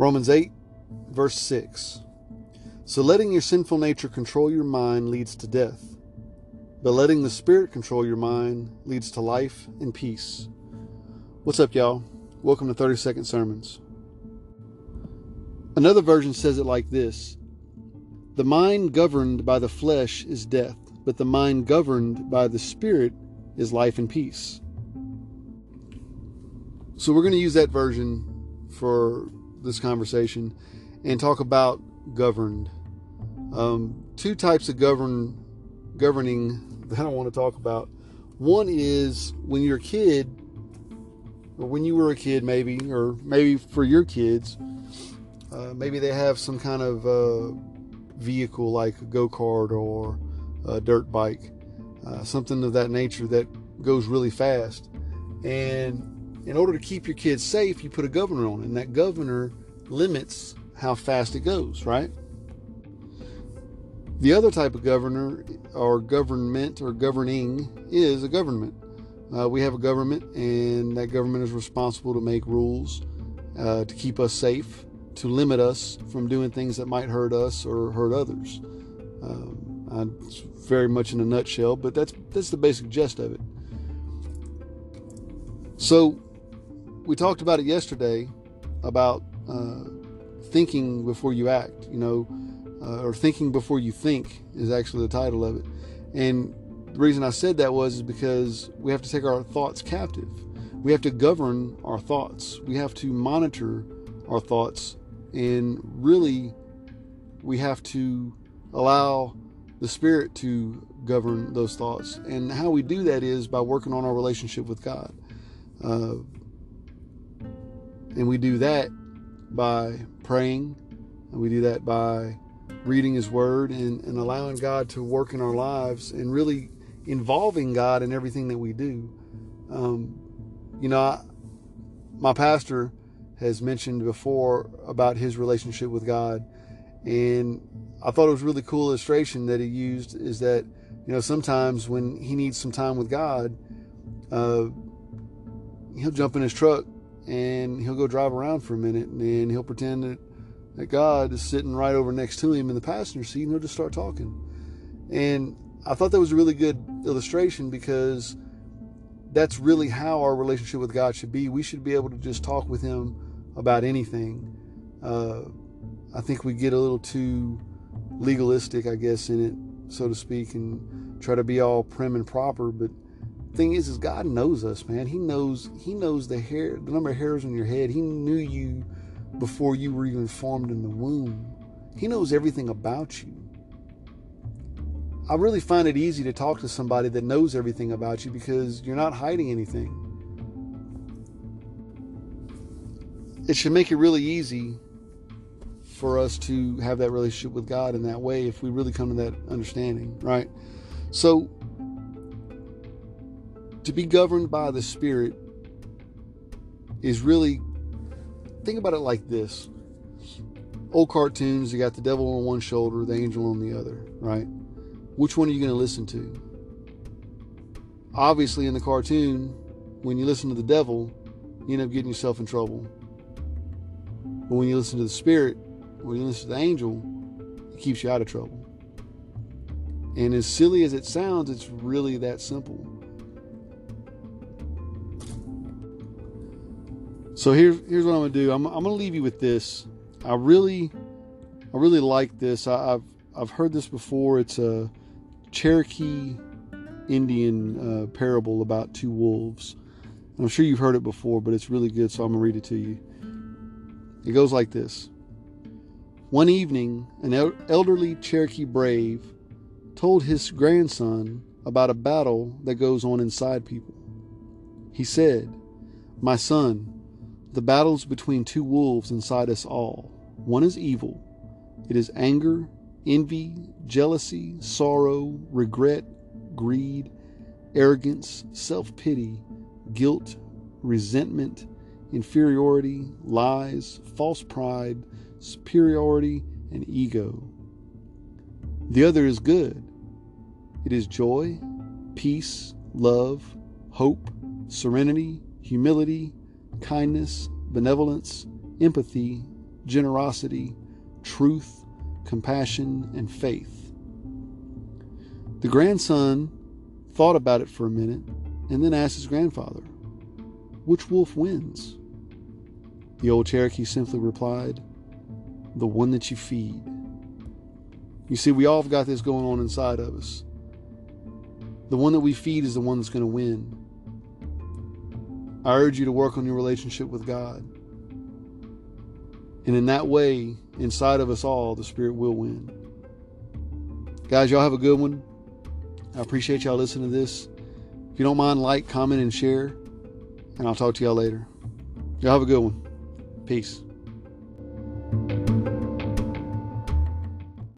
Romans 8, verse 6. So letting your sinful nature control your mind leads to death, but letting the Spirit control your mind leads to life and peace. What's up, y'all? Welcome to 30 Second Sermons. Another version says it like this The mind governed by the flesh is death, but the mind governed by the Spirit is life and peace. So we're going to use that version for this conversation and talk about governed. Um, two types of govern governing that I want to talk about. One is when you're a kid, or when you were a kid, maybe, or maybe for your kids, uh, maybe they have some kind of uh, vehicle like a go kart or a dirt bike, uh, something of that nature that goes really fast. And in order to keep your kids safe, you put a governor on and that governor limits how fast it goes, right? The other type of governor or government or governing is a government. Uh, we have a government, and that government is responsible to make rules uh, to keep us safe, to limit us from doing things that might hurt us or hurt others. Um, very much in a nutshell, but that's that's the basic gist of it. So we talked about it yesterday about uh, thinking before you act, you know, uh, or thinking before you think is actually the title of it. And the reason I said that was because we have to take our thoughts captive. We have to govern our thoughts. We have to monitor our thoughts. And really, we have to allow the Spirit to govern those thoughts. And how we do that is by working on our relationship with God. Uh, and we do that by praying, and we do that by reading His Word and, and allowing God to work in our lives and really involving God in everything that we do. Um, you know, I, my pastor has mentioned before about his relationship with God, and I thought it was really cool illustration that he used is that, you know, sometimes when he needs some time with God, uh, he'll jump in his truck and he'll go drive around for a minute and he'll pretend that, that God is sitting right over next to him in the passenger seat and he'll just start talking. And I thought that was a really good illustration because that's really how our relationship with God should be. We should be able to just talk with Him about anything. Uh, I think we get a little too legalistic, I guess, in it, so to speak, and try to be all prim and proper. But thing is is god knows us man. He knows he knows the hair the number of hairs on your head. He knew you before you were even formed in the womb. He knows everything about you. I really find it easy to talk to somebody that knows everything about you because you're not hiding anything. It should make it really easy for us to have that relationship with god in that way if we really come to that understanding right? So to be governed by the Spirit is really, think about it like this. Old cartoons, you got the devil on one shoulder, the angel on the other, right? Which one are you going to listen to? Obviously, in the cartoon, when you listen to the devil, you end up getting yourself in trouble. But when you listen to the Spirit, when you listen to the angel, it keeps you out of trouble. And as silly as it sounds, it's really that simple. So here's here's what I'm gonna do. I'm, I'm gonna leave you with this. I really I really like this. I, have I've heard this before. It's a Cherokee Indian uh, parable about two wolves. I'm sure you've heard it before, but it's really good, so I'm gonna read it to you. It goes like this. One evening, an el- elderly Cherokee brave told his grandson about a battle that goes on inside people. He said, My son, the battles between two wolves inside us all. One is evil. It is anger, envy, jealousy, sorrow, regret, greed, arrogance, self pity, guilt, resentment, inferiority, lies, false pride, superiority, and ego. The other is good. It is joy, peace, love, hope, serenity, humility, kindness, benevolence, empathy, generosity, truth, compassion, and faith. The grandson thought about it for a minute and then asked his grandfather, Which wolf wins? The old Cherokee simply replied, The one that you feed. You see, we all have got this going on inside of us. The one that we feed is the one that's going to win. I urge you to work on your relationship with God. And in that way, inside of us all, the Spirit will win. Guys, y'all have a good one. I appreciate y'all listening to this. If you don't mind, like, comment, and share. And I'll talk to y'all later. Y'all have a good one. Peace.